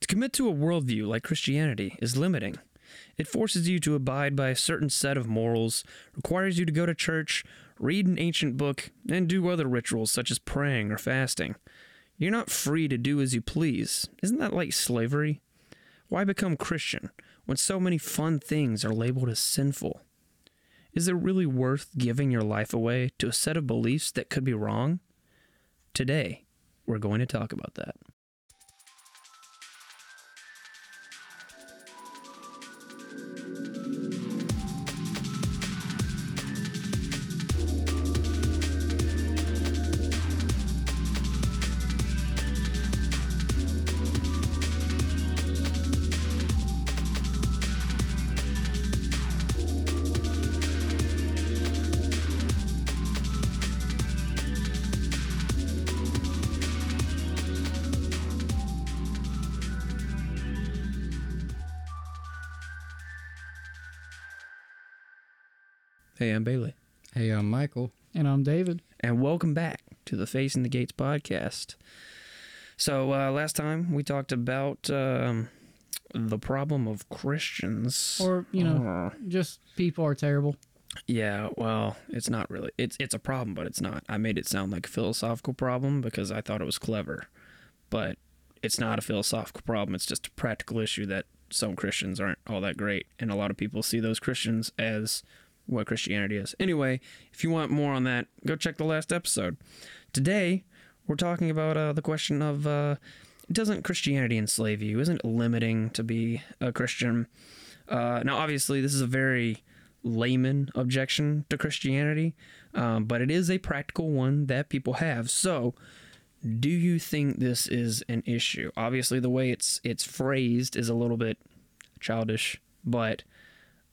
To commit to a worldview like Christianity is limiting. It forces you to abide by a certain set of morals, requires you to go to church, read an ancient book, and do other rituals such as praying or fasting. You're not free to do as you please. Isn't that like slavery? Why become Christian when so many fun things are labeled as sinful? Is it really worth giving your life away to a set of beliefs that could be wrong? Today, we're going to talk about that. Hey, I'm Bailey. Hey, I'm Michael. And I'm David. and welcome back to the Facing the Gates podcast. So, uh, last time we talked about um, the problem of Christians. Or, you know, Uh, just people are terrible. yeah, well, it's not really. It's it's a problem, but it's not. I made it sound like a philosophical problem because I thought it was clever, but it's not a philosophical problem. It's just a practical issue that some Christians aren't all that great, and a lot of people see those Christians as what Christianity is. Anyway, if you want more on that, go check the last episode. Today, we're talking about uh, the question of uh, doesn't Christianity enslave you? Isn't it limiting to be a Christian? Uh, now, obviously, this is a very layman objection to Christianity, um, but it is a practical one that people have. So, do you think this is an issue? Obviously, the way it's it's phrased is a little bit childish, but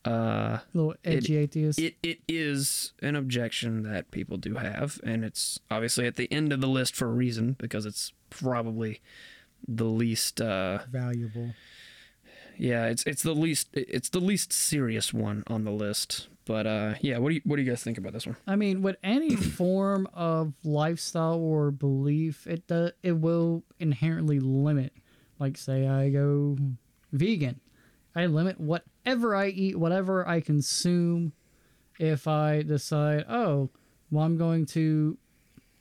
uh, Little edgy atheist. it, it is an objection that people do have, and it's obviously at the end of the list for a reason because it's probably the least. Uh, Valuable. yeah, it's it's the least it's the least serious one on the list. But uh, yeah, what do you what do you guys think about this one? I mean, with any form of lifestyle or belief, it does, it will inherently limit. Like, say, I go vegan, I limit whatever I eat, whatever I consume. If I decide, oh, well, I'm going to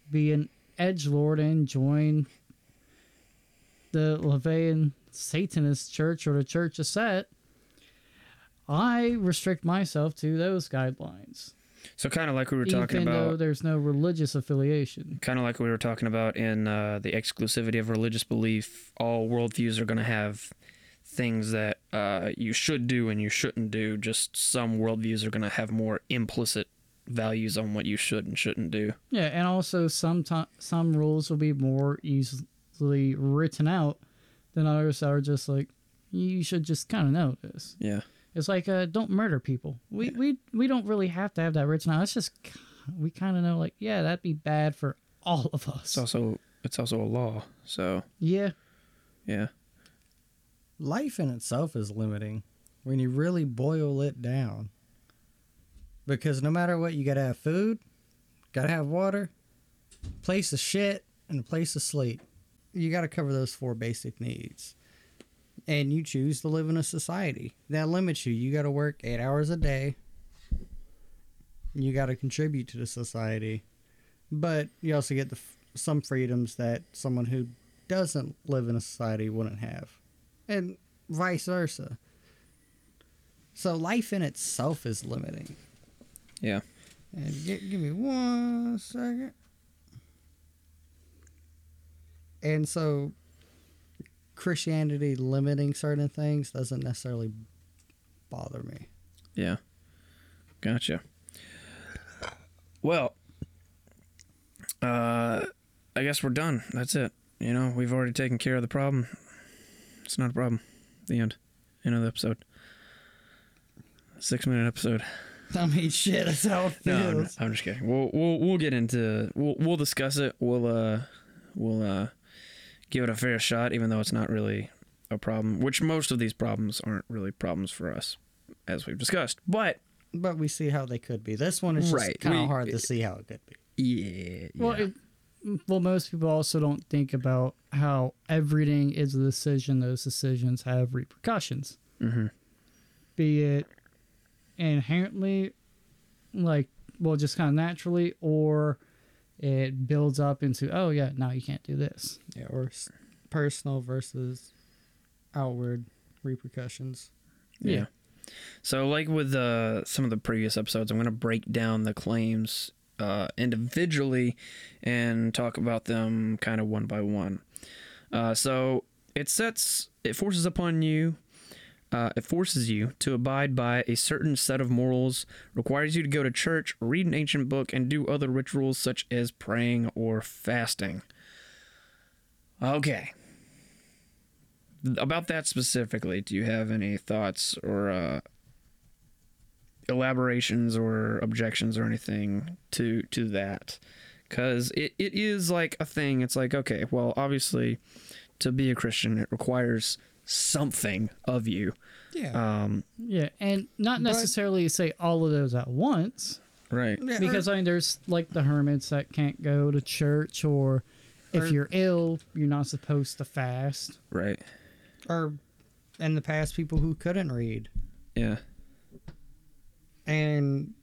be an edge lord and join the LaVeyan Satanist church or the Church of Set, I restrict myself to those guidelines So kind of like we were talking about even though about, there's no religious affiliation. kind of like we were talking about in uh, the exclusivity of religious belief. All worldviews are going to have things that uh, you should do and you shouldn't do. Just some worldviews are going to have more implicit values on what you should and shouldn't do. Yeah, and also some some rules will be more easily written out than others that are just like you should just kind of know this. Yeah. It's like uh, don't murder people. We we we don't really have to have that written out. It's just we kind of know like yeah that'd be bad for all of us. It's also it's also a law. So yeah, yeah. Life in itself is limiting when you really boil it down. Because no matter what, you gotta have food, gotta have water, place to shit, and a place to sleep. You gotta cover those four basic needs. And you choose to live in a society that limits you. You gotta work eight hours a day. You gotta contribute to the society. But you also get the, some freedoms that someone who doesn't live in a society wouldn't have and vice versa. So life in itself is limiting. Yeah. And gi- give me one second. And so Christianity limiting certain things doesn't necessarily bother me. Yeah. Gotcha. Well, uh, I guess we're done. That's it. You know, we've already taken care of the problem. It's not a problem. The end. End of the episode. Six minute episode. I mean, shit, that's how it No, I'm. I'm just kidding. We'll we'll we'll get into we'll we'll discuss it. We'll uh we'll uh give it a fair shot, even though it's not really a problem. Which most of these problems aren't really problems for us, as we've discussed. But But we see how they could be. This one is just Right, kind of hard to see how it could be. yeah, Well, yeah. it, well, most people also don't think about how everything is a decision. Those decisions have repercussions, Mm-hmm. be it inherently, like, well, just kind of naturally, or it builds up into, oh, yeah, now you can't do this. Yeah, or s- personal versus outward repercussions. Yeah. Yeah. So, like with uh, some of the previous episodes, I'm going to break down the claims uh, individually and talk about them kind of one by one. Uh, so, it sets, it forces upon you, uh, it forces you to abide by a certain set of morals, requires you to go to church, read an ancient book, and do other rituals such as praying or fasting. Okay about that specifically, do you have any thoughts or uh, elaborations or objections or anything to to that? Because it, it is like a thing. It's like okay, well, obviously, to be a Christian, it requires something of you. Yeah. Um, Yeah, and not But- necessarily say all of those at once. right. Yeah, or- because I mean, there's like the hermits that can't go to church, or if Or- you're ill, you're not supposed to fast. Right. or in the past, people who couldn't read. Yeah. And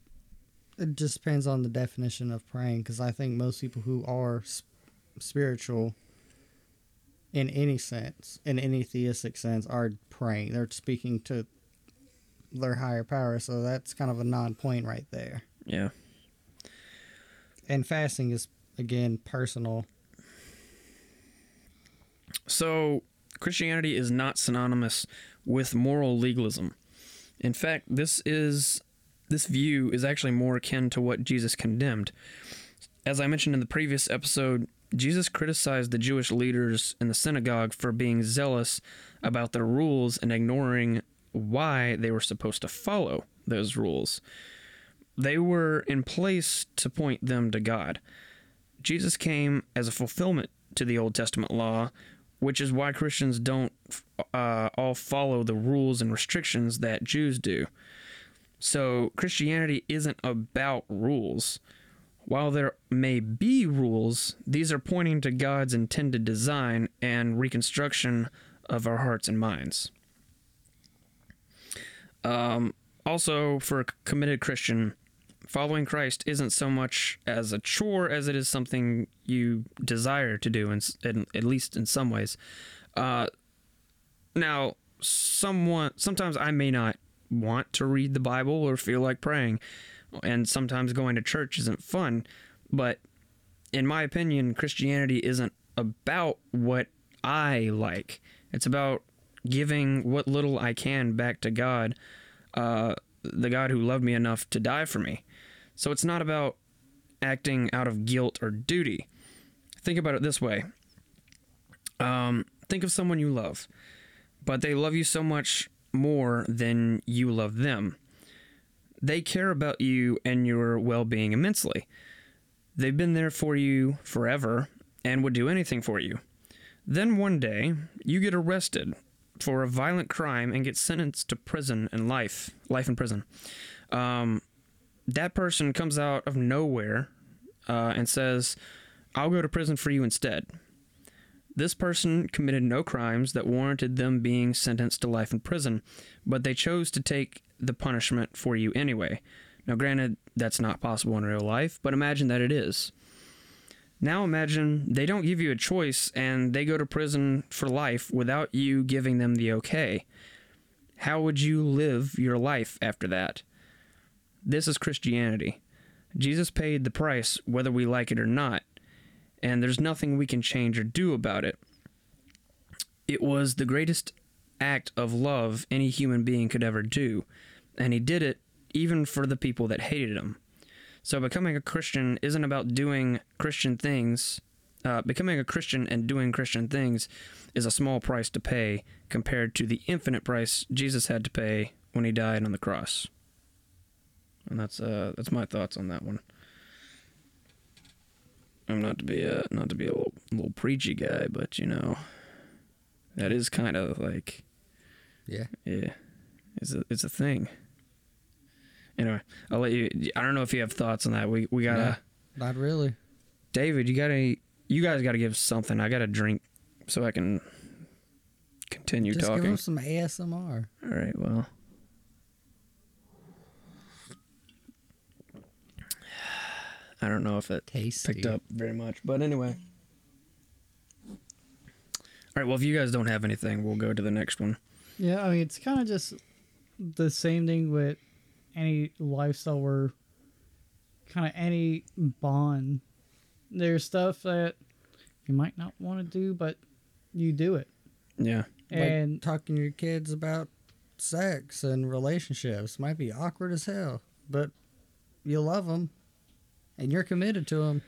it just depends on the definition of praying because I think most people who are spiritual in any sense, in any theistic sense, are praying. They're speaking to their higher power. So that's kind of a non point right there. Yeah. And fasting is, again, personal. So, Christianity is not synonymous with moral legalism. In fact, this is this view is actually more akin to what Jesus condemned. As I mentioned in the previous episode, Jesus criticized the Jewish leaders in the synagogue for being zealous about their rules and ignoring why they were supposed to follow those rules. They were in place to point them to God. Jesus came as a fulfillment to the Old Testament law, which is why Christians don't uh, all follow the rules and restrictions that Jews do. So Christianity isn't about rules. While there may be rules, these are pointing to God's intended design and reconstruction of our hearts and minds. Um, also, for a committed Christian, following Christ isn't so much as a chore as it is something you desire to do, in, in, at least in some ways. Uh, now, someone sometimes I may not want to read the Bible or feel like praying, and sometimes going to church isn't fun. But in my opinion, Christianity isn't about what I like. It's about giving what little I can back to God, uh, the God who loved me enough to die for me. So it's not about acting out of guilt or duty. Think about it this way um, think of someone you love, but they love you so much more than you love them. They care about you and your well being immensely. They've been there for you forever and would do anything for you. Then one day, you get arrested for a violent crime and get sentenced to prison and life, life in prison. Um, that person comes out of nowhere uh, and says, I'll go to prison for you instead. This person committed no crimes that warranted them being sentenced to life in prison, but they chose to take the punishment for you anyway. Now, granted, that's not possible in real life, but imagine that it is. Now imagine they don't give you a choice and they go to prison for life without you giving them the okay. How would you live your life after that? This is Christianity. Jesus paid the price whether we like it or not, and there's nothing we can change or do about it. It was the greatest act of love any human being could ever do, and he did it even for the people that hated him. So becoming a Christian isn't about doing Christian things. Uh, becoming a Christian and doing Christian things is a small price to pay compared to the infinite price Jesus had to pay when he died on the cross. And that's uh that's my thoughts on that one. I'm not to be a not to be a little, little preachy guy, but you know, that is kind of like Yeah. yeah, it's a it's a thing. Anyway, I'll let you. I don't know if you have thoughts on that. We we gotta. Not really. David, you got any you guys got to give something. I got to drink so I can continue Just give talking. them some ASMR. All right, well. I don't know if it Tasty. picked up very much, but anyway. All right, well, if you guys don't have anything, we'll go to the next one. Yeah, I mean it's kind of just the same thing with any lifestyle or kind of any bond. There's stuff that you might not want to do, but you do it. Yeah. Like And talking to your kids about sex and relationships might be awkward as hell, but you love them and you're committed to them,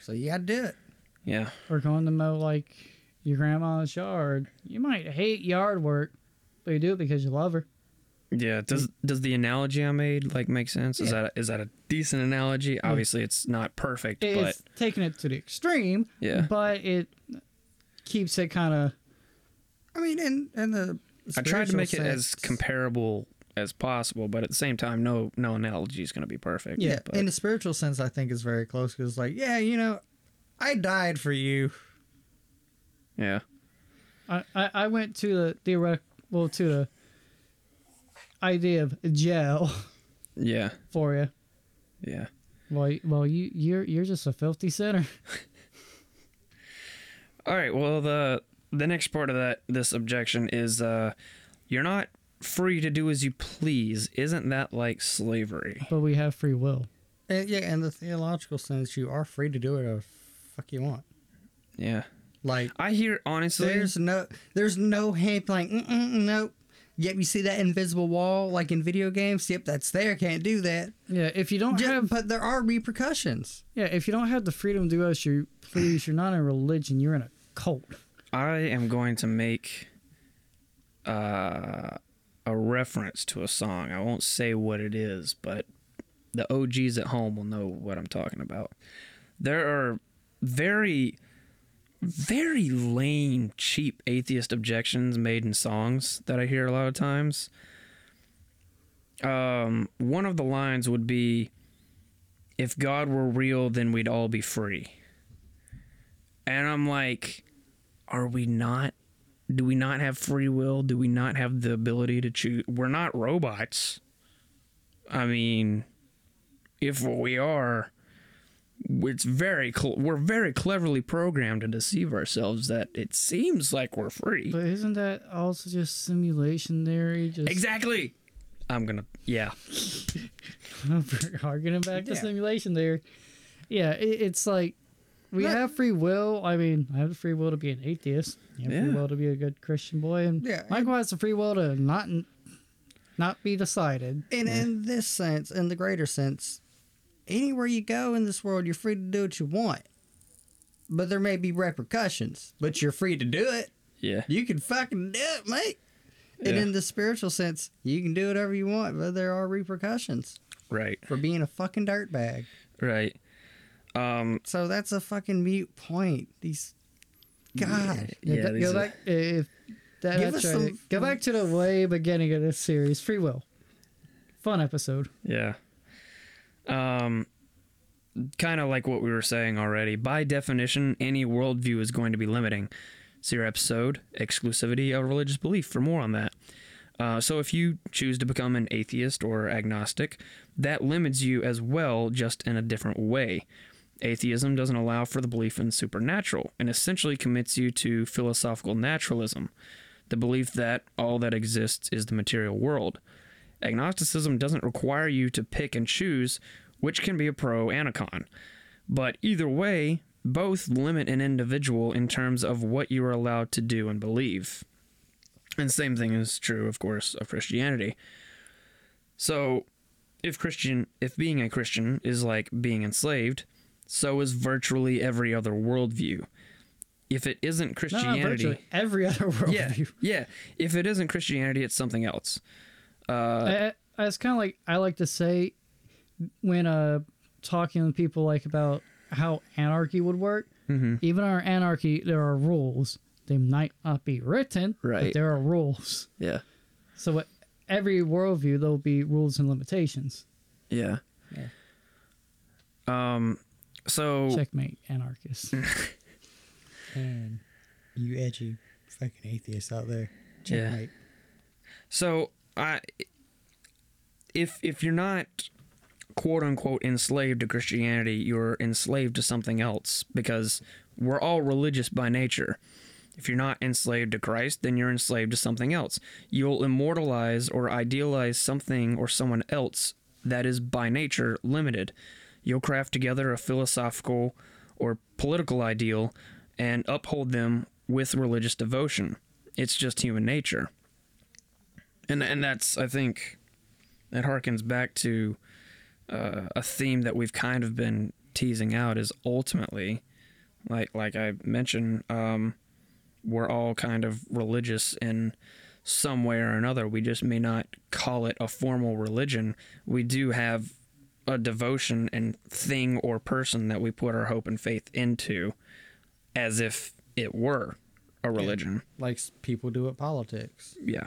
so you gotta do it. Yeah. or going to mow like your grandma's yard. You might hate yard work, but you do it because you love her. Yeah. Does does the analogy I made like make sense? Is Yeah. that is that a decent analogy? Mm. Obviously, it's not perfect, but It's taking it to the extreme, Yeah. but it keeps it kind of I mean, in in the I tried to spiritual make it as comparable as possible, but at the same time, no no analogy is going to be perfect. Yeah, But, in the spiritual sense, I think is very close because, like, yeah, you know, I died for you. yeah. I, I, I went to the theoretical, well, to the idea of jail Yeah. for you. Yeah. Well, well, you you're you're just a filthy sinner. All right. Well, the the next part of that this objection is uh, you're not free to do as you please. Isn't that like slavery? But we have free will. Uh, and, yeah, in the theological sense, you are free to do whatever the fuck you want. Yeah. Like, I hear honestly. there's no, there's no hand like, mm, mm, mm, nope. Yep, you see that invisible wall like in video games? Yep, that's there. Can't do that. Yeah, if you don't Yeah, have but there are repercussions. yeah, if you don't have the freedom to do as you please, you're not in a religion. You're in a cult. I am going to make uh, a reference to a song. I won't say what it is, but the OGs at home will know what I'm talking about. There are very, very lame, cheap atheist objections made in songs that I hear a lot of times. Um, one of the lines would be, "If God were real, then we'd all be free." And I'm like, are we not do we not have free will? Do we not have the ability to choose? We're not robots. I mean if we are it's very cl- we're very cleverly programmed to deceive ourselves that it seems like we're free. But isn't that also just simulation theory? Just exactly. I'm gonna yeah. Harkening back to simulation theory. Yeah, it, it's like we Not- have free will. I mean, I have the free will to be an atheist. You have free will to be a good Christian boy, and Yeah, Michael has the free will to not not be decided. And in this sense, in the greater sense, anywhere you go in this world, you're free to do what you want. But there may be repercussions, but you're free to do it. yeah You can fucking do it, mate. And in the spiritual sense, you can do whatever you want, but there are repercussions right for being a fucking dirtbag. right um So that's a fucking mute point. These, God, Yeah, Yeah, go- these go are- back if that, Give that's right. some- Go back to the way beginning of this series. Free will, fun episode. Yeah. Um, kind of like what we were saying already. By definition, any worldview is going to be limiting. See your episode, Exclusivity of Religious Belief, for more on that. Uh, so if you choose to become an atheist or agnostic, that limits you as well, just in a different way. Atheism doesn't allow for the belief in supernatural and essentially commits you to philosophical naturalism, the belief that all that exists is the material world. Agnosticism doesn't require you to pick and choose, which can be a pro and a con. But either way, both limit an individual in terms of what you are allowed to do and believe. And the same thing is true, of course, of Christianity. So, if Christian, if being a Christian is like being enslaved, so is virtually every other worldview. If it isn't No, no, Christianity, every other yeah, worldview. yeah. If it isn't Christianity, it's something else. Uh, I, I, it's kind of like I like to say when uh talking to people like about how anarchy would work. mhm. Even our anarchy, there are rules. They might not be written, Right. but there are rules. Yeah, So at every worldview, there'll be rules and limitations. Yeah. yeah. Um, so Checkmate, anarchist. and you edgy fucking atheists out there. Yeah. Checkmate. So I, if if you're not quote unquote enslaved to Christianity, you're enslaved to something else because we're all religious by nature. If you're not enslaved to Christ, then you're enslaved to something else. You'll immortalize or idealize something or someone else that is by nature limited. You'll craft together a philosophical or political ideal and uphold them with religious devotion. It's just human nature. And and that's I think that harkens back to uh, a theme that we've kind of been teasing out is ultimately like like I mentioned um, we're all kind of religious in some way or another. We just may not call it a formal religion. We do have a devotion and thing or person that we put our hope and faith into as if it were a religion Like people do with politics. yeah.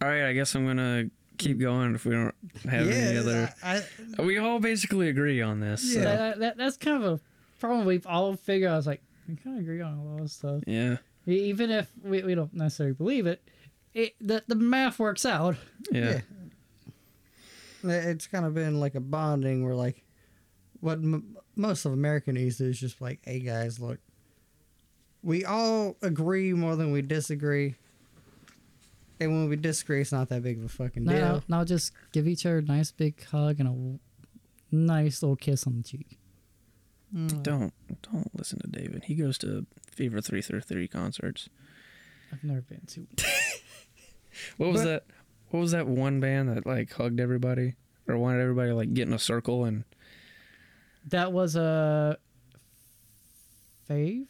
All right, I guess I'm gonna keep going if we don't have any other. I, I- We all basically agree on this. so- Yeah. That, that, that's kind of a problem we've all figured out. I was like, we kind of agree on a lot of stuff. Yeah. Even if we, we don't necessarily believe it, it the, the math works out. Yeah. yeah. It's kind of been like a bonding where, like, what m- most of America needs is just like, hey guys, look, we all agree more than we disagree. And when we disagree, it's not that big of a fucking deal. Now, now just give each other a nice big hug and a w- nice little kiss on the cheek. Mm. Don't don't listen to David. He goes to Fever Three Three Three concerts. I've never been to. What was But- that? What was that one band that like hugged everybody or wanted everybody to like get in a circle and That was uh, a fave.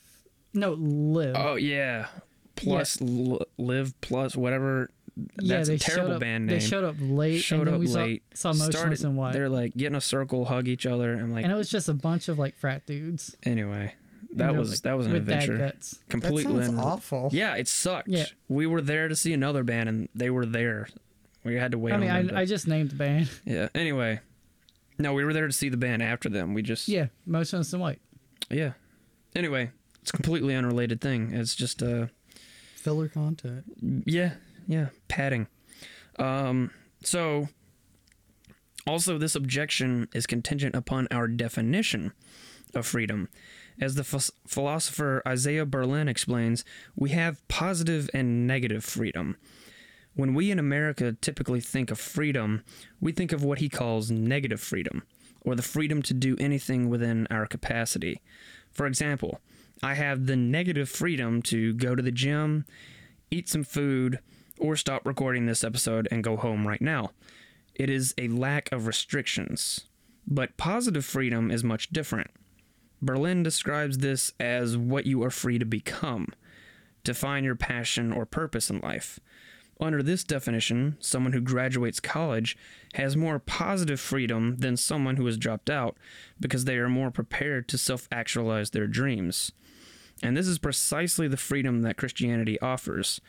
No, live. oh yeah, plus L- live plus whatever. That's a terrible up, band They showed up late. Showed and up we late. Saw, saw Started- in White. They're like get in a circle, hug each other, and like and it was just a bunch of like frat dudes. anyway. And That they're, was like, that was an with dad adventure. guts. That Completely. sounds awful. Yeah, it sucked. Yeah. We were there to see another band, and they were there. We had to wait. I mean, on them I, I just named the band. yeah. Anyway, no, we were there to see the band after them. We just Yeah, Motionless in White. yeah. Anyway, it's a completely unrelated thing. It's just uh Filler content. yeah yeah padding. Um. So. Also, this objection is contingent upon our definition of freedom. As the phos- philosopher Isaiah Berlin explains, we have positive and negative freedom. When we in America typically think of freedom, we think of what he calls negative freedom, or the freedom to do anything within our capacity. For example, I have the negative freedom to go to the gym, eat some food, or stop recording this episode and go home right now. It is a lack of restrictions. But positive freedom is much different. Berlin describes this as what you are free to become, to find your passion or purpose in life. Under this definition, someone who graduates college has more positive freedom than someone who has dropped out because they are more prepared to self actualize their dreams. And this is precisely the freedom that Christianity offers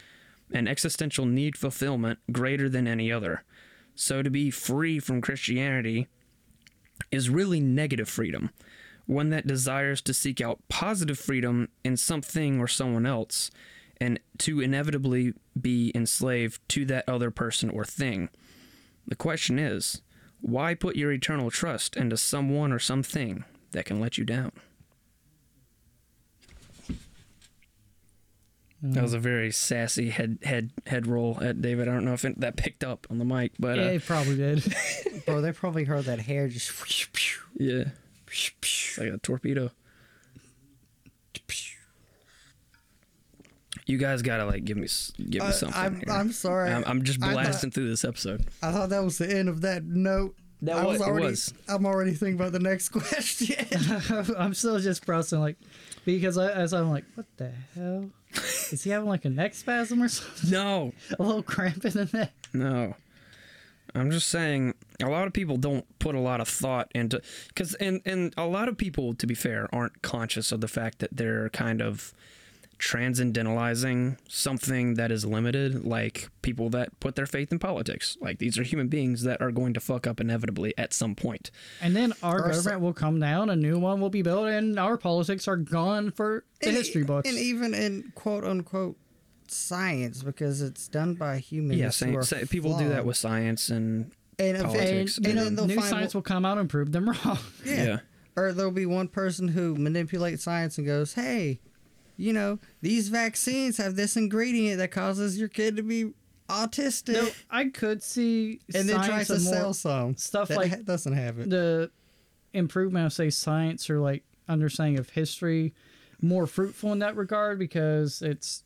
an existential need fulfillment greater than any other. So to be free from Christianity is really negative freedom, one that desires to seek out positive freedom in something or someone else, and to inevitably be enslaved to that other person or thing. The question is, why put your eternal trust into someone or something that can let you down? That was a very sassy head head head roll at David. I don't know if it, that picked up on the mic, but yeah, uh, it probably did. Bro, they probably heard that hair just. yeah, it's like a torpedo. You guys gotta like give me give me Uh, something. I'm, here. I'm sorry. I'm, I'm just I thought- blasting through this episode. I thought that was the end of that note. That I was- it already. was. I'm already thinking about the next question. I'm still just processing like because I, as I'm like, what the hell? Is he having like a neck spasm or something? No, A little cramp in the neck? no. I'm just saying a lot of people don't put a lot of thought into because and and a lot of people to be fair aren't conscious of the fact that they're kind of transcendentalizing something that is limited, like people that put their faith in politics. Like these are human beings that are going to fuck up inevitably at some point. And then our Or government so- will come down, a new one will be built, and our politics are gone for the And history books. and even in quote unquote science because it's done by humans. Yeah, who say, are say, people do that with science and and, politics. and, and, and then new find science will come out and prove them wrong. yeah. yeah. or there'll be one person who manipulates science and goes, "Hey, you know, these vaccines have this ingredient that causes your kid to be autistic," No, I could see and then tries to sell some stuff that like ha- doesn't have it. the improvement of say science or like understanding of history more fruitful in that regard because it's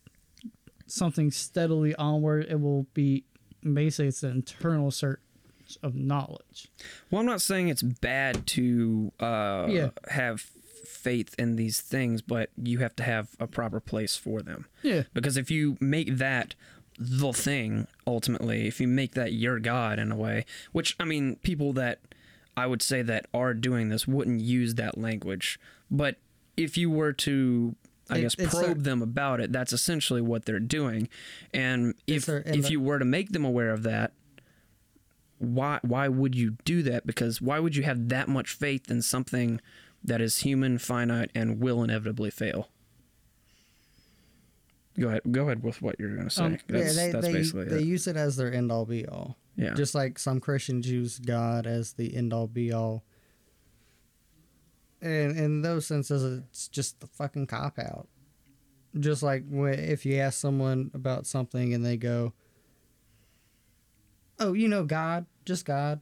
something steadily onward. It will be basically it's an internal search of knowledge. Well, I'm not saying it's bad to uh, Yeah. have faith in these things, but you have to have a proper place for them. Yeah. Because if you make that the thing, ultimately, if you make that your God in a way, which, I mean, people that I would say that are doing this wouldn't use that language. But if you were to, I It- guess, probe a- them about it, that's essentially what they're doing. And if, if the- you were to make them aware of that, why why would you do that? Because why would you have that much faith in something that is human, finite, and will inevitably fail? Go ahead. Go ahead with what you're going to say. Um, that's yeah, they that's they, basically they it. use it as their end all be all. Yeah. Just like some Christians use God as the end all be all. And in those senses, it's just the fucking cop out. Just like if you ask someone about something and they go, "Oh, you know God, just God,"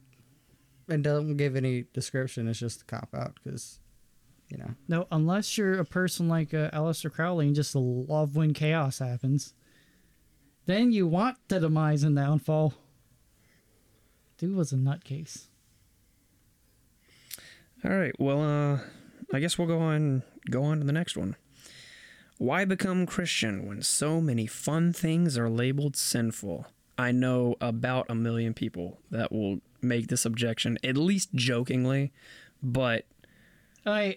and don't give any description, it's just a cop out because, you know. No, unless you're a person like uh, Aleister Crowley and just love when chaos happens, then you want the demise and downfall. Dude was a nutcase. All right. Well, uh, I guess we'll go on go on to the next one. Why become Christian when so many fun things are labeled sinful? I know about a million people that will make this objection, at least jokingly, but I,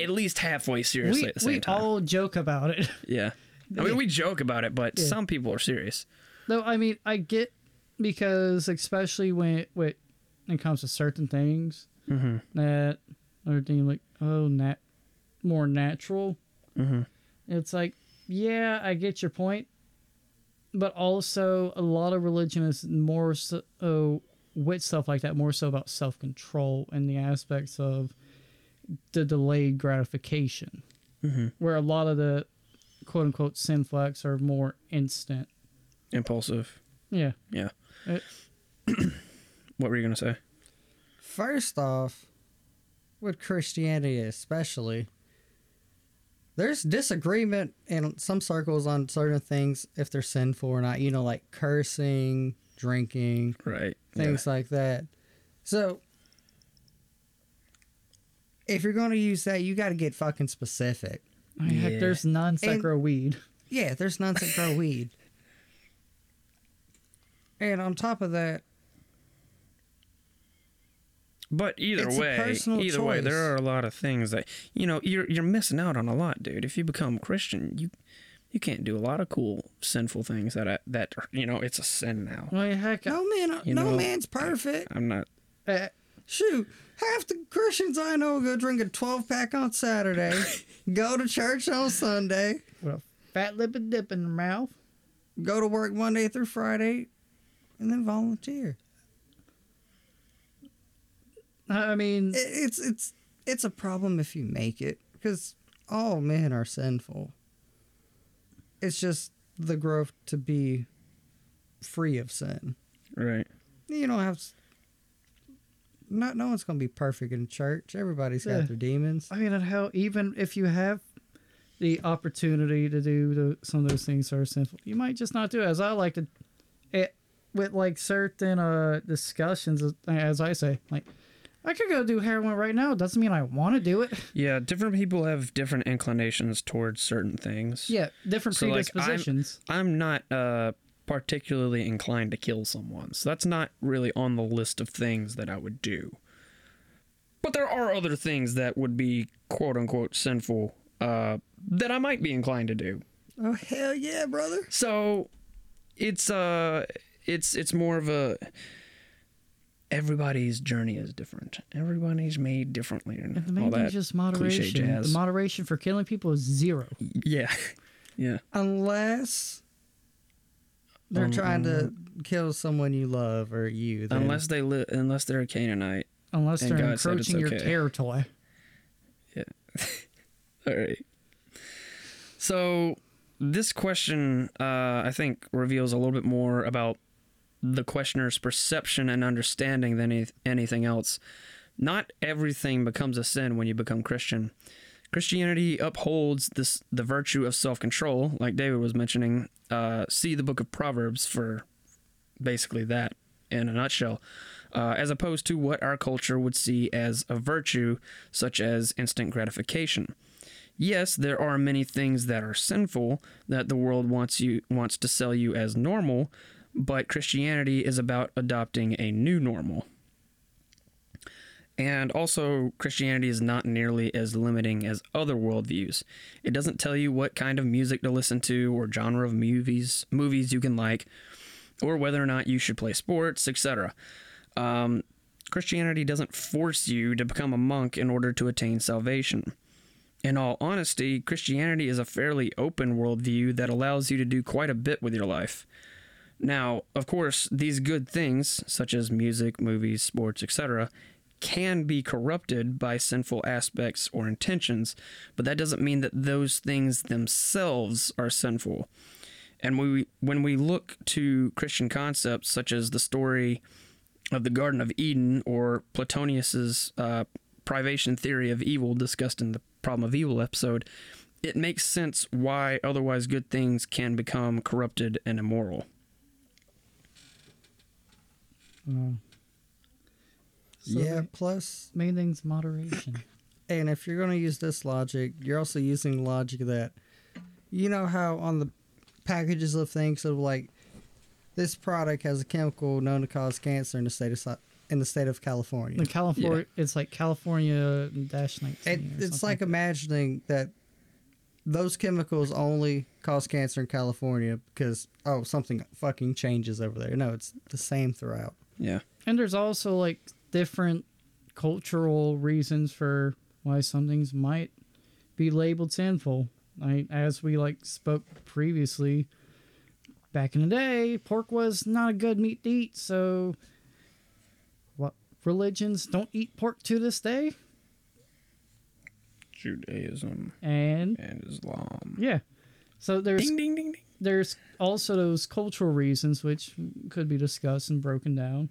at least halfway seriously we, at the same we time. all joke about it. yeah. I mean, we joke about it, but Yeah. some people are serious. Though I mean, I get because especially when it, when it comes to certain things Mm-hmm. that like oh nat more natural. Mhm. It's like yeah, I get your point, but also a lot of religion is more so oh, with stuff like that more so about self control and the aspects of the delayed gratification, Mm-hmm. where a lot of the quote unquote sin flex are more instant. Impulsive. Yeah. Yeah. It- what were you gonna say? First off, with Christianity especially, there's disagreement in some circles on certain things if they're sinful or not. You know, like cursing, drinking, Right. things like that. So, if you're going to use that, you got to get fucking specific. Oh, I heck, Yeah. there's nuns that And- weed. Yeah, there's nuns that grow weed. And on top of that, But either It's way, personal either way, there are a lot of things that you know you're you're missing out on a lot, dude. If you become Christian, you you can't do a lot of cool sinful things that I, that are, you know it's a sin now. I mean, heck, no man, You no know, man's perfect. I'm not. uh, Shoot, half the Christians I know go drink a 12 pack on Saturday, go to church on Sunday, with a fat lip and dip in their mouth. go to work Monday through Friday, and then volunteer. I mean, it's it's it's a problem if you make it because all men are sinful. It's just the growth to be free of sin. Right. You don't have. Not no one's gonna be perfect in church. Everybody's got Yeah. their demons. I mean, and how even if you have the opportunity to do the, some of those things that are sinful, you might just not do it. As I like to, it with like certain uh discussions, as I say, like I could go do heroin right now. Doesn't mean I want to do it. Yeah, different people have different inclinations towards certain things. Yeah, different So, like, I'm- predispositions. I'm not uh particularly inclined to kill someone, so that's not really on the list of things that I would do. But there are other things that would be quote unquote sinful uh, that I might be inclined to do. Oh hell yeah, brother! So it's uh it's it's more of a everybody's journey is different. Everybody's made differently and, And the all main thing that. is just cliche moderation. The moderation for killing people is zero. yeah. Yeah. Unless they're Um, trying to kill someone you love or you. Then. Unless they li- unless they're a Canaanite. Unless they're God said it's encroaching your okay. territory. All right. So this question, uh, I think, reveals a little bit more about the questioner's perception and understanding than any- anything else. Not everything becomes a sin when you become Christian. Christianity upholds this the virtue of self-control, like David was mentioning. Uh, see the book of Proverbs for basically that in a nutshell, uh, as opposed to what our culture would see as a virtue, such as instant gratification. Yes, there are many things that are sinful that the world wants you wants to sell you as normal, but Christianity is about adopting a new normal. And also, Christianity is not nearly as limiting as other worldviews. It doesn't tell you what kind of music to listen to or genre of movies movies you can like, or whether or not you should play sports, etc. Um, Christianity doesn't force you to become a monk in order to attain salvation. In all honesty, Christianity is a fairly open worldview that allows you to do quite a bit with your life. Now, of course, these good things, such as music, movies, sports, etc., can be corrupted by sinful aspects or intentions, but that doesn't mean that those things themselves are sinful. And we, when we look to Christian concepts such as the story of the Garden of Eden or Plotinus's uh, privation theory of evil discussed in the Problem of Evil episode, it makes sense why otherwise good things can become corrupted and immoral. Uh, so yeah. the Plus, main thing's moderation. and if you're going to use this logic, you're also using logic that, you know how on the packages of things of like, this product has a chemical known to cause cancer in the state of Si- in the state of California. The California, it's like California dash nineteen. It, it's something. like imagining that those chemicals only cause cancer in California because oh something fucking changes over there. No, it's the same throughout. Yeah. And there's also like different cultural reasons for why some things might be labeled sinful. Like as we like spoke previously, back in the day, pork was not a good meat to eat. So, what religions don't eat pork to this day? Judaism And and Islam. yeah, so there's Ding ding ding ding. There's also those cultural reasons which could be discussed and broken down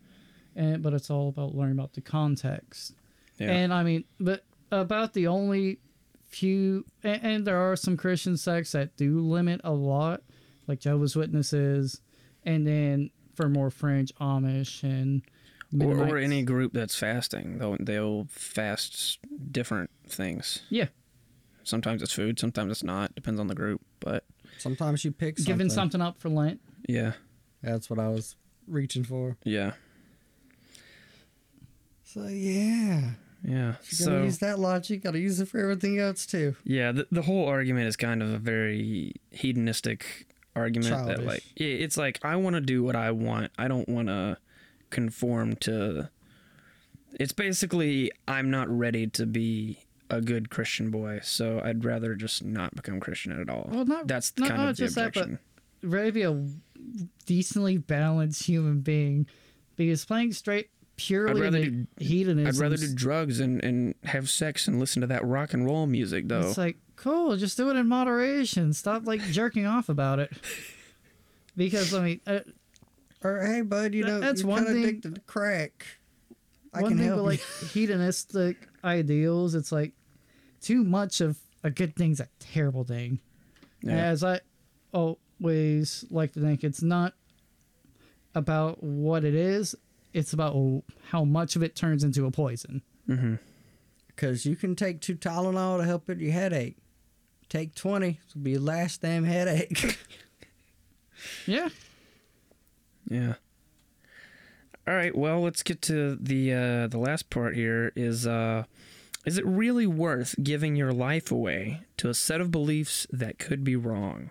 and but it's all about learning about the context Yeah. and i mean but about the only few and, and there are some christian sects that do limit a lot like jehovah's witnesses and then for more fringe amish and or, or any group that's fasting, they'll they'll fast different things. yeah Sometimes it's food, sometimes it's not. Depends on the group, but Sometimes you pick something. giving something up for lent yeah, That's what I was reaching for. yeah, So yeah, yeah. if you're gonna So use that logic, gotta use it for everything else too. yeah, the, the whole argument is kind of a very hedonistic argument that like yeah, it's like I want to do what I want. I don't want to conform to. It's basically I'm not ready to be a good Christian boy, so I'd rather just not become Christian at all. Well, not- That's not- kind not of the just that, but- objection. really be a decently balanced human being because playing straight purely rather into hedonism I'd rather do drugs and, and have sex and listen to that rock and roll music, though. it's like cool just do it in moderation stop like jerking off about it because i mean uh, Or hey, bud, you That- know that's you're one thing- addicted to crack. I one can thing help with like hedonistic ideals it's like too much of a good thing's a terrible thing Yeah. as i always like to think it's not about what it is it's about how much of it turns into a poison Because you can take two Tylenol to help with your headache. Take 20, it'll be your last damn headache. yeah Yeah. All right. Well, let's get to the uh, the last part. Here is uh, is it really worth giving your life away to a set of beliefs that could be wrong?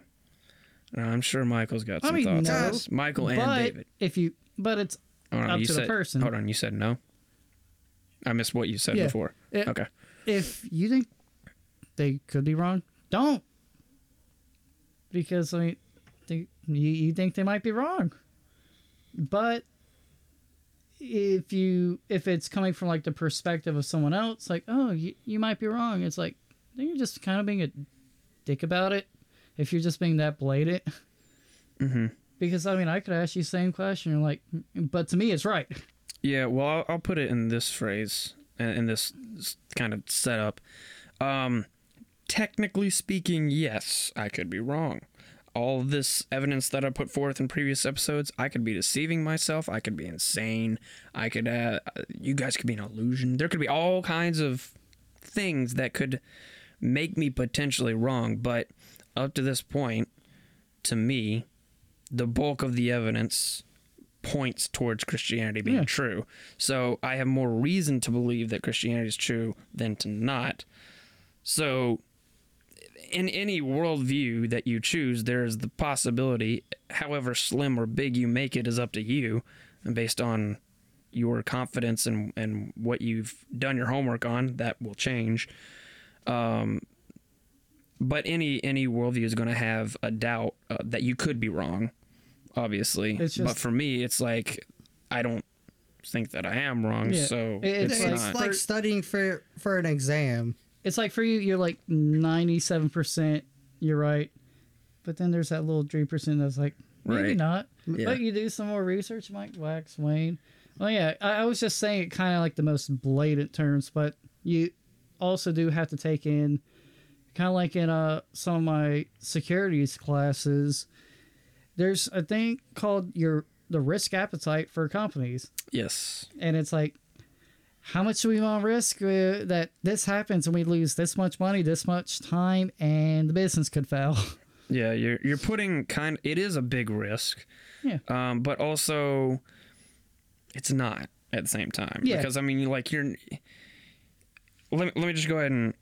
I'm sure Michael's got I some mean, thoughts. no, on this. Michael and but David. if you, but it's Hold on, up you to the said, person. Hold on, you said no. I missed what you said Yeah. before. It- okay. if you think they could be wrong, don't. Because I mean, they, you you think they might be wrong, but if you if it's coming from like the perspective of someone else, like oh you, you might be wrong, it's like then you're just kind of being a dick about it. If you're just being that blatant, Mm-hmm. because I mean I could ask you the same question, you're like, but to me it's right. Yeah, well, I'll, I'll put it in this phrase, in, in this kind of setup. Um, technically speaking, yes, I could be wrong. All this evidence that I put forth in previous episodes, I could be deceiving myself. I could be insane. I could, uh, you guys could be an illusion. There could be all kinds of things that could make me potentially wrong. But up to this point, to me, the bulk of the evidence points towards Christianity being Yeah. true. So I have more reason to believe that Christianity is true than to not. So in any worldview that you choose, there is the possibility, however slim or big you make it, is up to you, and based on your confidence and and what you've done your homework on, that will change. Um, but any any worldview is going to have a doubt uh, that you could be wrong, obviously. It's but for me, it's like I don't think that I am wrong, Yeah, so it- it's, it's It's, not. like studying for for an exam. It's like for you, you're like 97% you're right. But then there's that little 3% that's like, maybe Right. not. Yeah. But you do some more research, Mike wax Wayne. Well, yeah, I, I was just saying it kind of like the most blatant terms, but you also do have to take in, kind of like in uh, some of my securities classes, there's a thing called your the risk appetite for companies yes. and it's like how much do we want to risk uh, that this happens and we lose this much money this much time and the business could fail Yeah, you're you're putting kind. It is a big risk. Yeah. Um, but also, it's not at the same time. Yeah. Because I mean, like you're. Let me, let me just go ahead and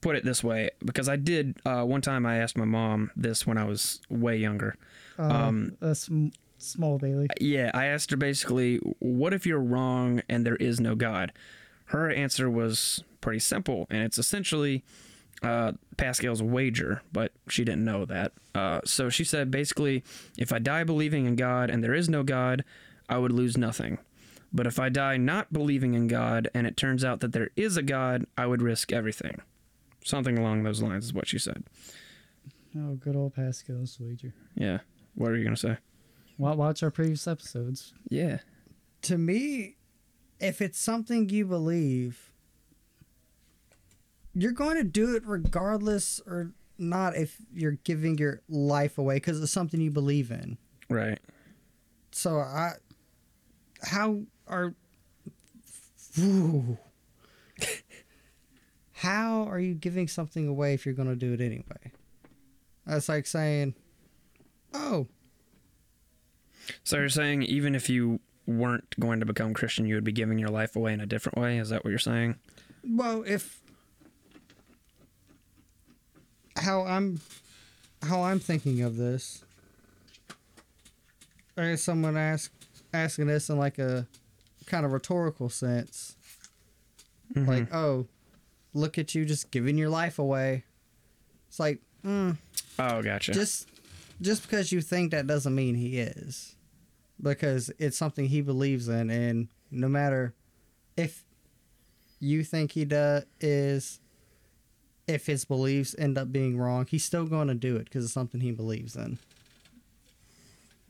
put it this way because I did uh, one time I asked my mom this when I was way younger. um a sm- small bailey Yeah, I asked her basically, what if you're wrong and there is no God? Her answer was pretty simple, and it's essentially uh, Pascal's wager, but she didn't know that. Uh, so she said basically, if I die believing in God and there is no God, I would lose nothing. But if I die not believing in God and it turns out that there is a God, I would risk everything. Something along those lines is what she said. oh good old pascal's wager Yeah. What are you going to say? Wa- watch our previous episodes Yeah. To me, if it's something you believe, you're going to do it regardless or not if you're giving your life away because it's something you believe in. Right. So I, how are, Ooh. how are you giving something away if you're going to do it anyway? That's like saying, oh, So you're saying even if you weren't going to become Christian, you would be giving your life away in a different way? Is that what you're saying? well, if how I'm how I'm thinking of this, I guess someone ask asking this in like a kind of rhetorical sense. Mm-hmm. like oh look at you just giving your life away it's like mm, oh, gotcha. just just because you think that doesn't mean he is. Because it's something he believes in and no matter if you think he does is if his beliefs end up being wrong he's still going to do it because it's something he believes in.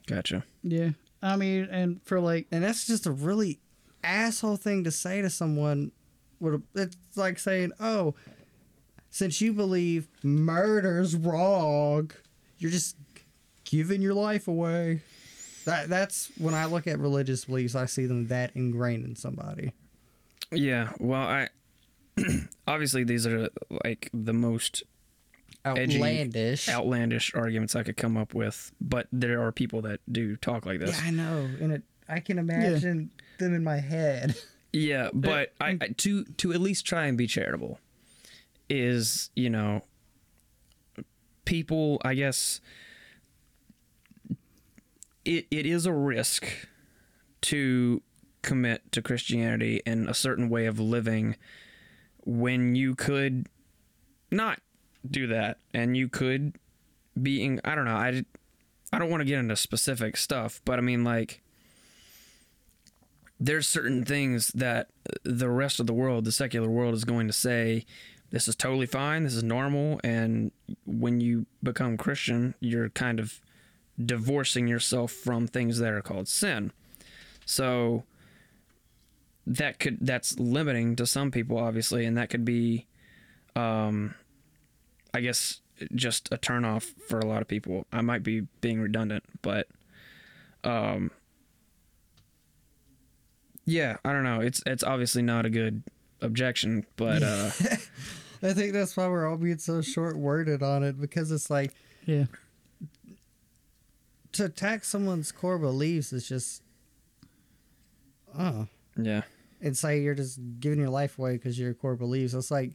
Gotcha. yeah. I mean and for like and that's just a really asshole thing to say to someone with it's like saying oh since you believe murder's wrong you're just giving your life away that that's when i look at religious beliefs i see them that ingrained in somebody Yeah. Well, I obviously these are like the most Edgy, outlandish outlandish arguments I could come up with, but there are people that do talk like this. yeah i know and it i can imagine them in my head Yeah, but I, I to to at least try and be charitable is you know people I guess it, it is a risk to commit to Christianity and a certain way of living when you could not do that and you could be in, I don't know I I don't want to get into specific stuff but I mean like there's certain things that the rest of the world the secular world is going to say this is totally fine this is normal and when you become Christian you're kind of divorcing yourself from things that are called sin. So that could that's limiting to some people obviously and that could be um i guess just a turnoff for a lot of people. I might be being redundant but um yeah i don't know. It's it's obviously not a good objection but uh I think that's why we're all being so short worded on it because it's like Yeah. To attack someone's core beliefs is just, oh, yeah and say you're just giving your life away because your core beliefs. It's like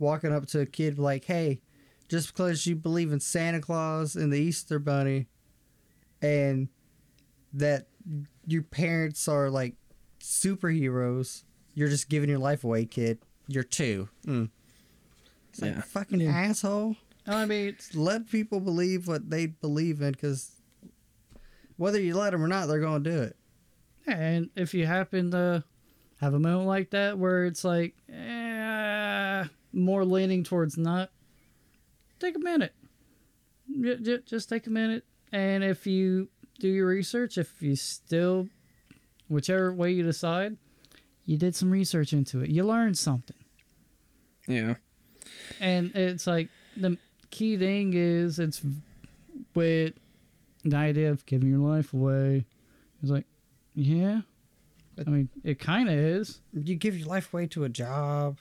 walking up to a kid like, hey, just because you believe in Santa Claus and the Easter Bunny, and that your parents are like superheroes, you're just giving your life away, kid. You're two. Mm. It's like Yeah. fucking Yeah. asshole. I mean, Let people believe what they believe in, because whether you let them or not, they're going to do it. and if you happen to have a moment like that where it's like eh, more leaning towards not, take a minute. J- j- just take a minute, and if you do your research, if you still, whichever way you decide, you did some research into it. You learned something. yeah and it's like the key thing is it's with the idea of giving your life away it's like yeah i mean it kind of is you give your life away to a job,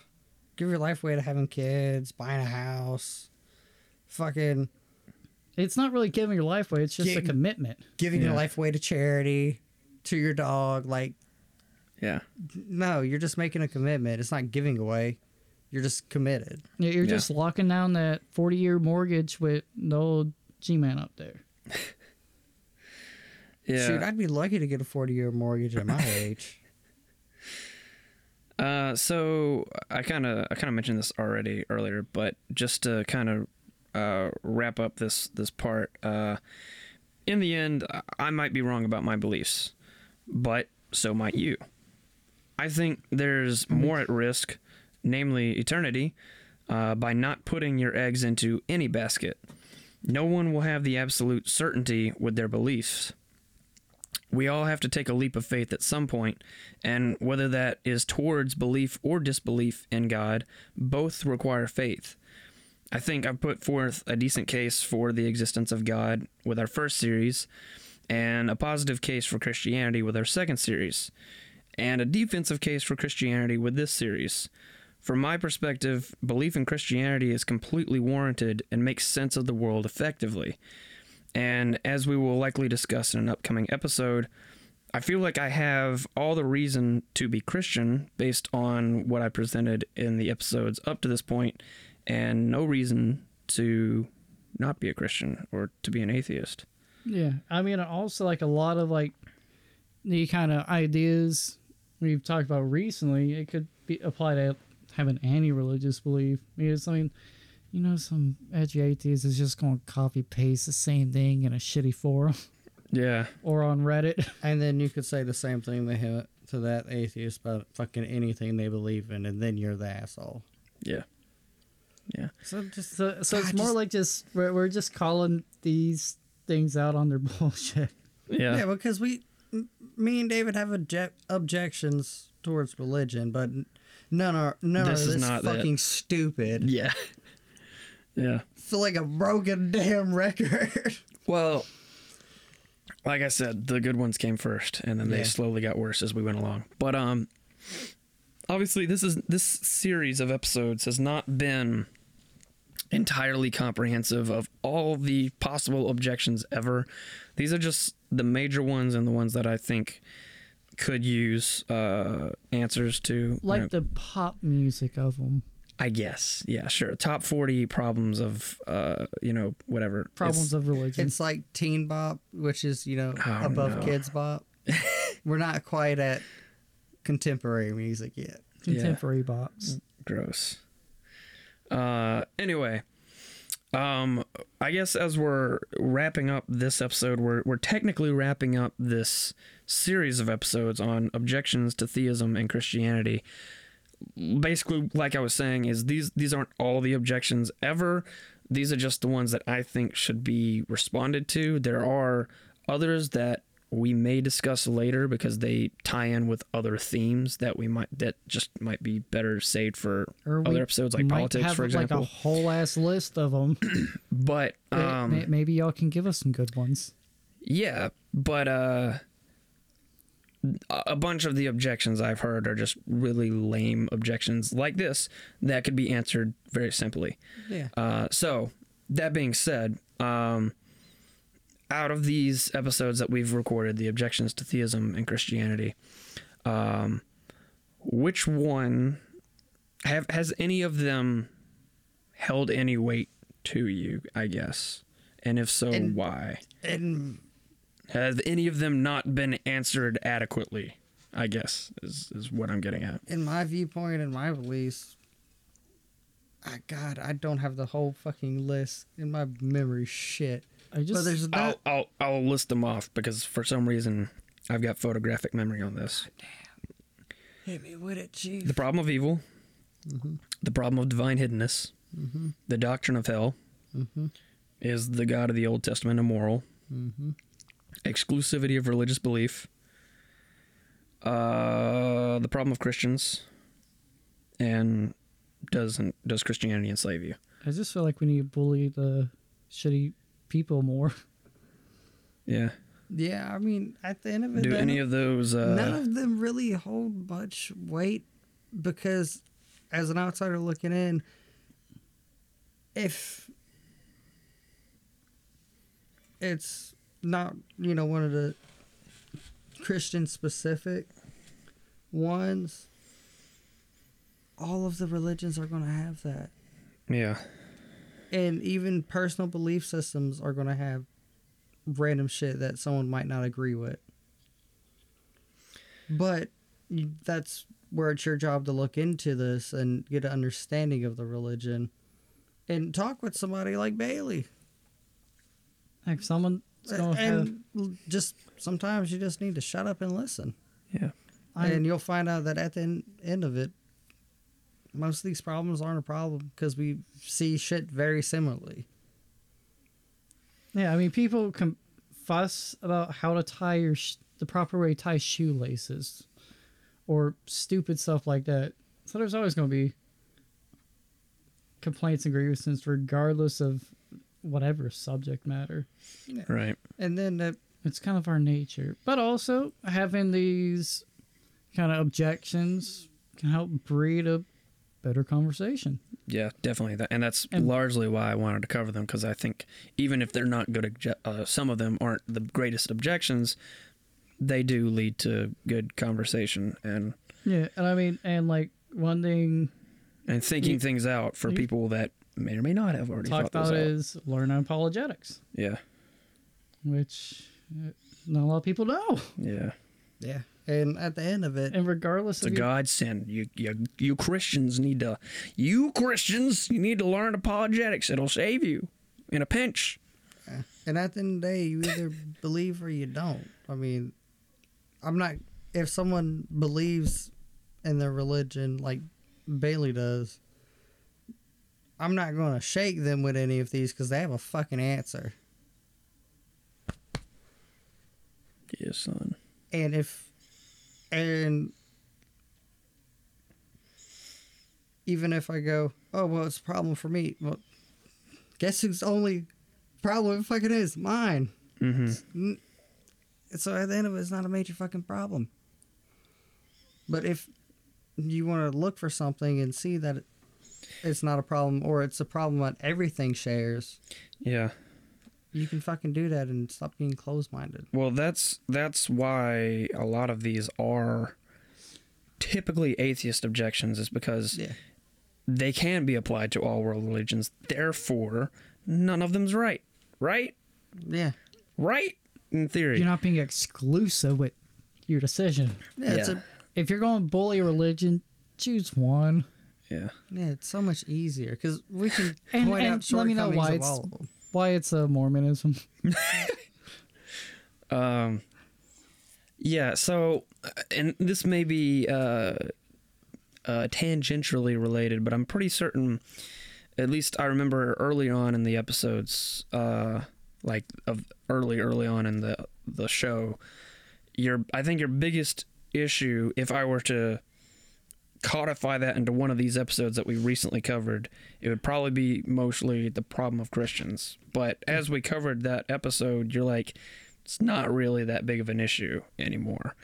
give your life away to having kids, buying a house, fucking it's not really giving your life away it's just a commitment giving your life away to charity, to your dog. Like, yeah no, you're just making a commitment. It's not giving away. You're just committed. You- you're Yeah. just locking down that 40 year mortgage with the old g-man up there yeah Shoot, I'd be lucky to get a 40 year mortgage at my age. Uh, so I kind of I kind of mentioned this already earlier, but just to kind of uh, wrap up this this part, uh, in the end, I- I might be wrong about my beliefs, but so might you. I think there's more at risk, namely eternity, uh, by not putting your eggs into any basket. No one will have the absolute certainty with their beliefs. We all have to take a leap of faith at some point, and whether that is towards belief or disbelief in God, both require faith. I think I've put forth a decent case for the existence of God with our first series, and a positive case for Christianity with our second series, and a defensive case for Christianity with this series. From my perspective, belief in Christianity is completely warranted and makes sense of the world effectively. And as we will likely discuss in an upcoming episode, I feel like I have all the reason to be Christian based on what I presented in the episodes up to this point, and no reason to not be a Christian or to be an atheist. Yeah, I mean, also like a lot of like the kind of ideas we've talked about recently. It could be applied to having any religious belief. I mean, you know, some edgy atheist is just going to copy paste the same thing in a shitty forum Yeah, or on Reddit. And then you could say the same thing to, him, to that atheist about fucking anything they believe in, and then you're the asshole. yeah, yeah, So just uh, So, so it's more just- like just we're, we're just calling these things out on their bullshit. yeah, Yeah, because we, m- me and David have obje- objections towards religion, but none are none This are is this not that. fucking stupid. yeah, yeah. Feel like a broken damn record. Well, like I said, the good ones came first, and then they Yeah. slowly got worse as we went along. But um, obviously, this is this series of episodes has not been entirely comprehensive of all the possible objections ever. These are just the major ones and the ones that I think could use uh, answers to. you Like know, the pop music of them. I guess. Yeah, sure. Top 40 problems of, uh, you know, whatever. It's- Problems of religion. It's like teen bop, which is you know Oh, above no. Kidz Bop. We're not quite at contemporary music yet. Contemporary bops. gross. Uh, anyway, um, I guess as we're wrapping up this episode, we're we're technically wrapping up this series of episodes on objections to theism and Christianity. Basically, like I was saying, is these these aren't all the objections ever. These are just the ones that I think should be responded to. There are others that we may discuss later because they tie in with other themes that we might that just might be better saved for Or other episodes like might politics, have for like a whole ass list of them. But um, maybe y'all can give us some good ones. yeah, but uh, a bunch of the objections I've heard are just really lame objections like this that could be answered very simply. Yeah. Uh, so that being said, um, out of these episodes that we've recorded, the objections to theism and Christianity, um, which one have has any of them held any weight to you? I guess, and if so, And- why? And Have any of them not been answered adequately? I guess is is what I'm getting at. in my viewpoint and my beliefs, I God, I don't have the whole fucking list in my memory. Shit. I just but there's I'll. I'll I'll list them off because for some reason I've got photographic memory on this. Hit me with it, chief. The problem of evil, Mm-hmm. the problem of divine hiddenness, Mm-hmm. the doctrine of hell, Mm-hmm. is the God of the Old Testament immoral, exclusivity of religious belief, uh, the problem of Christians, and doesn't does Christianity enslave you? I just feel like we need to bully the shitty people more. Yeah. yeah, I mean, at the end of it, Do any of those? Uh, none of them really hold much weight because as an outsider looking in if it's not you know one of the christian specific ones. All of the religions are going to have that. Yeah. and even personal belief systems are going to have random shit that someone might not agree with. But that's where it's your job to look into this and get an understanding of the religion and talk with somebody like bailey. Like someone's gonna have. and l- just sometimes you just need to shut up and listen Yeah. I, and you'll find out that at the en- end of it most of these problems aren't a problem because we see shit very similarly yeah, I mean, people can fuss about how to tie your sh- the proper way to tie shoelaces, or stupid stuff like that. So there's always going to be complaints and grievances, regardless of whatever subject matter. Right. and then uh, It's kind of our nature, but also having these kind of objections can help breed a better conversation. Yeah, definitely. That, and that's And- largely why I wanted to cover them because I think even if they're not good, obje- uh, some of them aren't the greatest objections. They do lead to good conversation and Yeah, and I mean, and like one thing and thinking You- things out for you- people that may or may not have already talked thought about out. is learn apologetics, Yeah, which uh, not a lot of people know. yeah. yeah and at the end of it And regardless It's a of your, godsend. You, you, you Christians need to, you Christians, you need to learn apologetics. It'll save you in a pinch. And at the end of the day, you either believe or you don't. I mean, I'm not. If someone believes in their religion like Bailey does, I'm not going to shake them with any of these because they have a fucking answer. Yes, son. And if, and even if I go, oh well, it's a problem for me. Well, guess whose only problem it fucking is mine. Mm-hmm. So at the end of it, it's not a major fucking problem. But if you want to look for something and see that it, it's not a problem or it's a problem that everything shares, Yeah. you can fucking do that and stop being closed minded. Well, that's that's why a lot of these are typically atheist objections is because Yeah. they can be applied to all world religions. Therefore, none of them's right. Right? Yeah. Right? In theory. You're not being exclusive with your decision. Yeah, Yeah. a If you're going to bully a religion, choose one. Yeah. yeah, it's so much easier because we can And- point and out let me know why it's- all of them. Why it's a Mormonism? Um, yeah. So, uh, and this may be uh, uh, tangentially related, but I'm pretty certain. At least I remember early on in the episodes, uh, like of early, early on in the the show, your I think your biggest issue, if I were to codify that into one of these episodes that we recently covered, it would probably be mostly the problem of Christians. But as we covered that episode, you're like, it's not really that big of an issue anymore.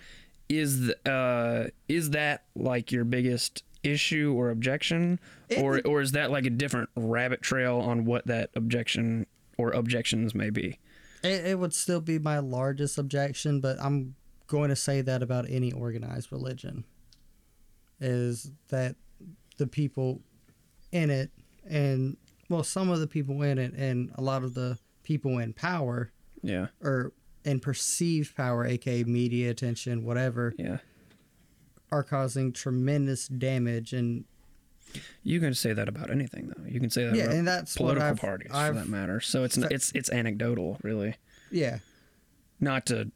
Is uh is that like your biggest issue or objection, It- or or is that like a different rabbit trail on what that objection or objections may be? It, it would still be my largest objection, but I'm going to say that about any organized religion is that the people in it and well some of the people in it and a lot of the people in power Yeah, or in perceived power aka media attention whatever yeah. are causing tremendous damage and You can say that about anything though. You can say that yeah about and that's political I've, parties I've for that matter. So it's fe- it's it's anecdotal, really. yeah Not to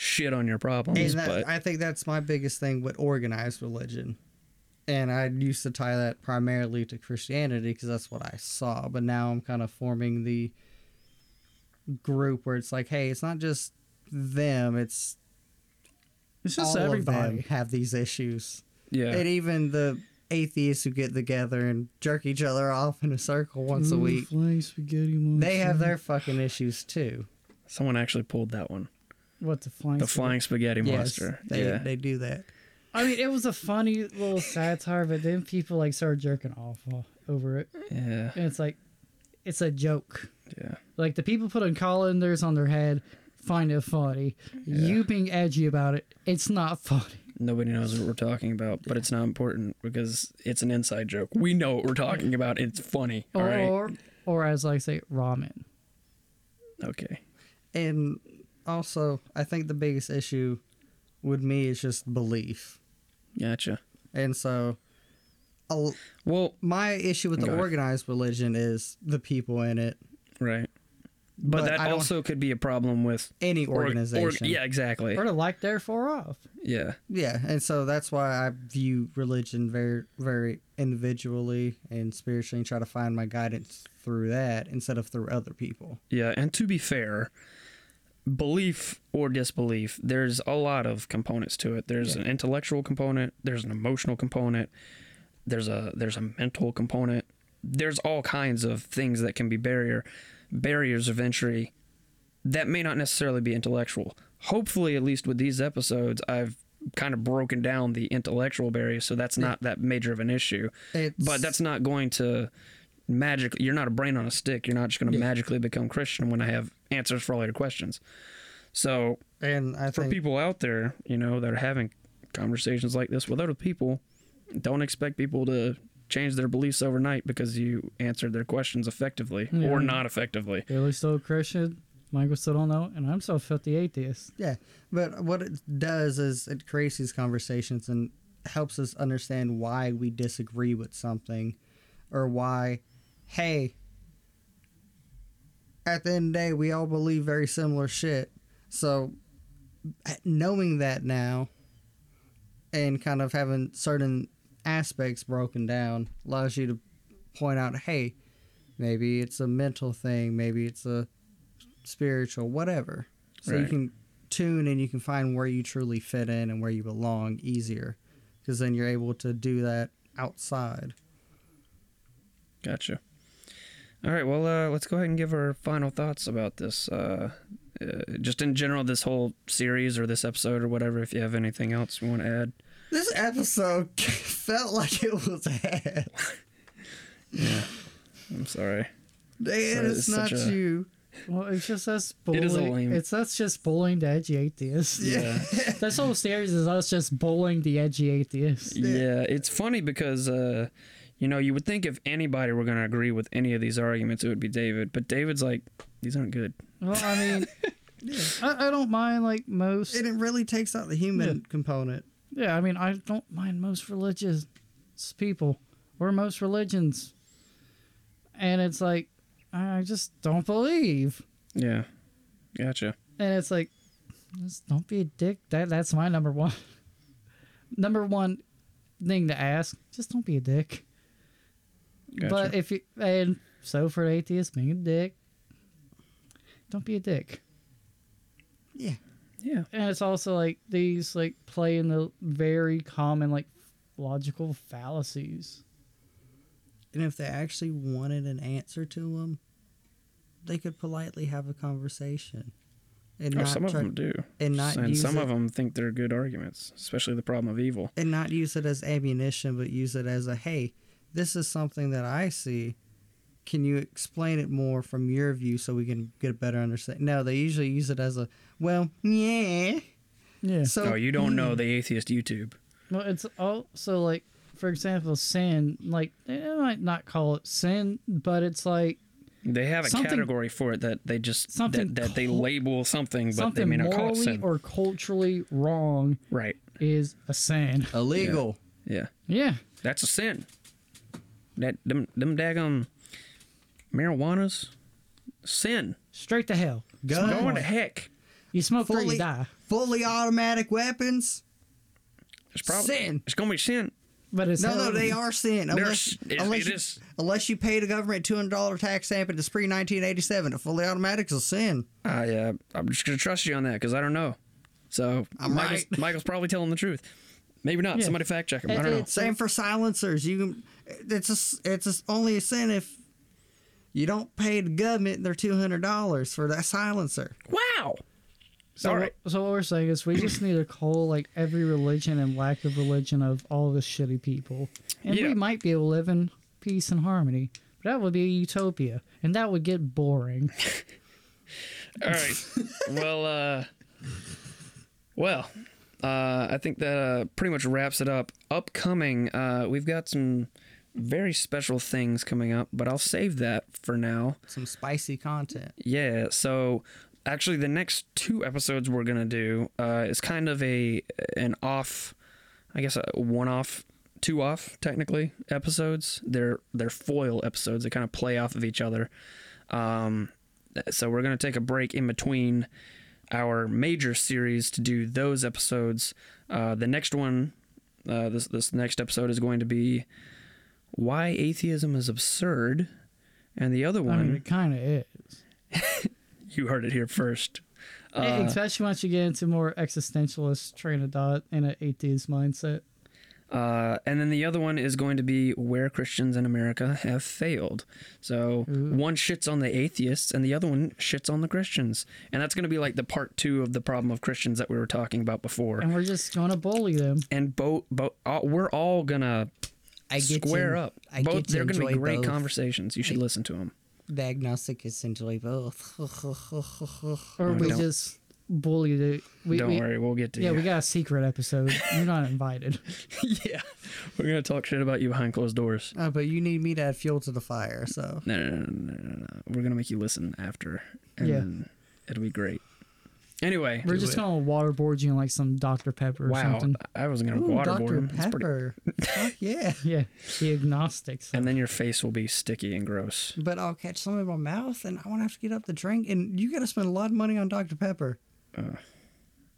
shit on your problems, And that, but I think that's my biggest thing with organized religion. And I used to tie that primarily to Christianity because that's what I saw. But now I'm kind of forming the group where it's like, hey, it's not just them, it's It's just all of them everybody. have these issues. yeah, And even the atheists who get together and jerk each other off in a circle once a week, flying spaghetti they have their fucking issues too. someone actually pulled that one. What the flying? The spaghetti- flying spaghetti Yes, monster. they, yeah, they do that. I mean, it was a funny little satire, but then people like started jerking off over it, yeah, and it's like, it's a joke. yeah. Like the people putting colanders on their head find it funny. You being edgy about it, it's not funny. Nobody knows what we're talking about, but it's not important because it's an inside joke. We know what we're talking about. It's funny. All Or, right. or, or as I say, ramen. Okay. And also, I think the biggest issue with me is just belief. Gotcha. And so, a- Well, my issue with the Okay. organized religion is the people in it. right. But, But that I also could be a problem with Any or- or- organization. yeah, exactly. Or to like therefore off. Yeah. Yeah, and so that's why I view religion very, very individually and spiritually, and try to find my guidance through that instead of through other people. Yeah, and to be fair, belief or disbelief, there's a lot of components to it. There's an intellectual component, there's an emotional component, there's a there's a mental component. There's all kinds of things that can be barrier barriers of entry that may not necessarily be intellectual. Hopefully, at least with these episodes, I've kind of broken down the intellectual barrier, so that's not that major of an issue. It's, But that's not going to magically. You're not a brain on a stick. You're not just going to Yeah. magically become Christian when I have answers for all your questions. So and I for think people out there, you know, that are having conversations like this with other people, don't expect people to change their beliefs overnight because you answered their questions effectively Yeah. or not effectively. Bailey's still a Christian. Michael still don't know, and I'm still a filthy atheist. Yeah, but what it does is it creates these conversations and helps us understand why we disagree with something or why, hey, at the end of the day, we all believe very similar shit. So, knowing that now and kind of having certain aspects broken down allows you to point out, hey, maybe it's a mental thing, maybe it's a spiritual, whatever. So you can tune and you can find where you truly fit in and where you belong easier because then you're able to do that outside. Gotcha. All right, well, uh, let's go ahead and give our final thoughts about this. Uh, uh, just in general, this whole series or this episode or whatever. If you have anything else you want to add. This episode felt like it was ahead. I'm sorry. Dan, So it's, it's not a- you. Well, it's just us bullying. is a lame- It's us just bullying the edgy atheist. Yeah. This whole series is us just bullying the edgy atheist. Yeah, it's funny because uh, You know, you would think if anybody were going to agree with any of these arguments, it would be David. But David's like, these aren't good. Well, I mean, I, I don't mind like most. And it really takes out the human component. Yeah, I mean, I don't mind most religious people or most religions. And it's like, I just don't believe. Yeah. Gotcha. And it's like, just don't be a dick. That That's my number one. number one thing to ask. Just don't be a dick. Gotcha. But if you, and so for an atheist, being a dick, don't be a dick. Yeah. yeah. and it's also like these like play in the very common like logical fallacies And if they actually wanted an answer to them, they could politely have a conversation. And Oh, not some of try- them do. and not and use some it, of them think they're good arguments, especially the problem of evil. and not use it as ammunition, but use it as a hey, this is something that I see. Can you explain it more from your view so we can get a better understanding? No, they usually use it as a well, yeah. yeah So oh, you don't know hmm. the atheist YouTube. well it's also like for example sin like they might not call it sin but it's like They have a Something- category for it that they just something that, that they label something, but they something may not call it morally sin. or culturally wrong right. is a sin illegal. Yeah. yeah That's a sin. That them them daggum marijuana's sin. straight to hell Gun. Going to heck. you smoke three Fully- you die Fully automatic weapons. It's probably Sin. It's gonna be sin. but it's No, hell. no, they are sin. Unless, There's- it- unless, it you, is. unless you pay the government two hundred dollar tax stamp and it's pre nineteen eighty seven. A fully automatic is a sin. I uh, I'm just gonna trust you on that because I don't know. So I'm Michael's, right. Michael's probably telling the truth. Maybe not. Yeah. Somebody fact check him. I It- don't know. it's- Same for silencers. You can. It's a, s- it's a, only a sin if you don't pay the government their two hundred dollars for that silencer. Wow. So, All right. so what we're saying is we just need to call like every religion and lack of religion of all the shitty people, and Yeah. we might be able to live in peace and harmony. But that would be a utopia, and that would get boring. All right. well, uh, well, uh, I think that uh, pretty much wraps it up. Upcoming, uh, we've got some very special things coming up, but I'll save that for now. Some spicy content. Yeah. So actually, the next two episodes we're gonna do uh, is kind of a an off, I guess a one off, two off technically episodes. They're they're foil episodes. They kind of play off of each other. Um, so we're gonna take a break in between our major series to do those episodes. Uh, the next one, uh, this this next episode is going to be why atheism is absurd, and the other I one mean, it kind of is, you heard it here first. Uh, especially once you get into more existentialist train of thought and an atheist mindset. Uh, and then the other one is going to be where Christians in America have failed. So one shits on the atheists, and the other one shits on the Christians, and that's going to be like the part two of the problem of Christians that we were talking about before. And we're just gonna bully them. And both, both, uh, we're all gonna I get square to, up. I both, get to they're gonna be great both. conversations. You should listen to them. The agnostic is enjoy both. Or we don't- just bully the. We, Don't we, worry, we'll get to Yeah, you. we got a secret episode. You're not invited. yeah, we're gonna talk shit about you behind closed doors. oh, but you need me to add fuel to the fire, so No, no, no, no, no, no. We're gonna make you listen after, and Yeah. it'll be great. Anyway, We're just it. gonna waterboard you in like some Dr Pepper or wow, something. I was gonna Ooh, waterboard Dr. him. It's pretty- Pepper. Fuck yeah. Yeah, the agnostics. and then your face will be sticky and gross. But I'll catch some in my mouth, and I won't have to get up the drink. And you got to spend a lot of money on Dr. Pepper.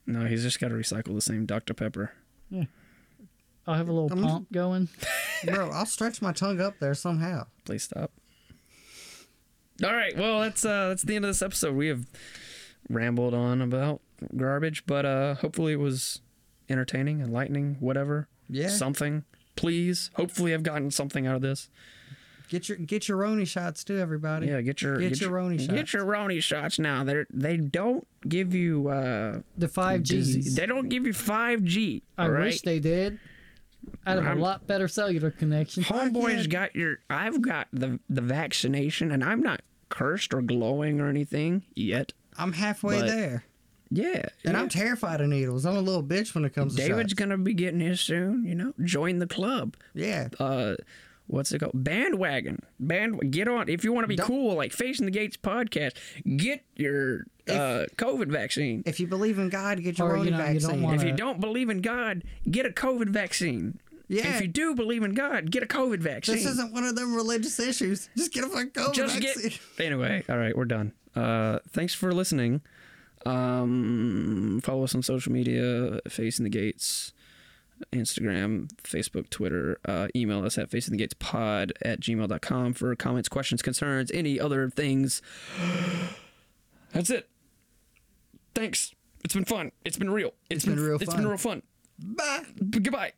No, he's just got to recycle the same Dr Pepper. I'll have a little I'm- pump going. Bro, I'll stretch my tongue up there somehow. Please stop. All right, well that's uh that's the end of this episode. We have rambled on about garbage, but uh hopefully it was entertaining, enlightening, whatever. Yeah. Something. Please. Hopefully I've gotten something out of this. Get your get your Roni shots too, everybody. Yeah, get your Get your Roni Get shots. your Roni shots now. They they don't give you uh The five disease- Gs. They don't give you 5G. I all right? wish they did. I'd have I'm- a lot better cellular connection. Homeboy's yeah. got your. I've got the the vaccination, and I'm not cursed or glowing or anything yet. I'm halfway But- there. Yeah, And yeah. I'm terrified of needles. I'm a little bitch when it comes to David's gonna be getting his soon. You know, join the club. Yeah. Uh, what's it called? Bandwagon. Band. Get on if you want to be Don't- cool, like Facing the Gates podcast. Get your uh, COVID vaccine. If you believe in God, get your Or, own you know, you don't vaccine. If you don't believe in God, get a COVID vaccine. Yeah. If you do believe in God, get a COVID vaccine. this isn't one of them religious issues. Just get a fucking COVID Just vaccine. get. Anyway, all right, we're done. Uh, thanks for listening. Um, follow us on social media, Facing the Gates, Instagram, Facebook, Twitter. Uh, email us at facingthegatespod at gmail.com for comments, questions, concerns, any other things. That's it. Thanks. It's been fun. It's been real. It's been real It's fun. been real fun. Bye. Goodbye.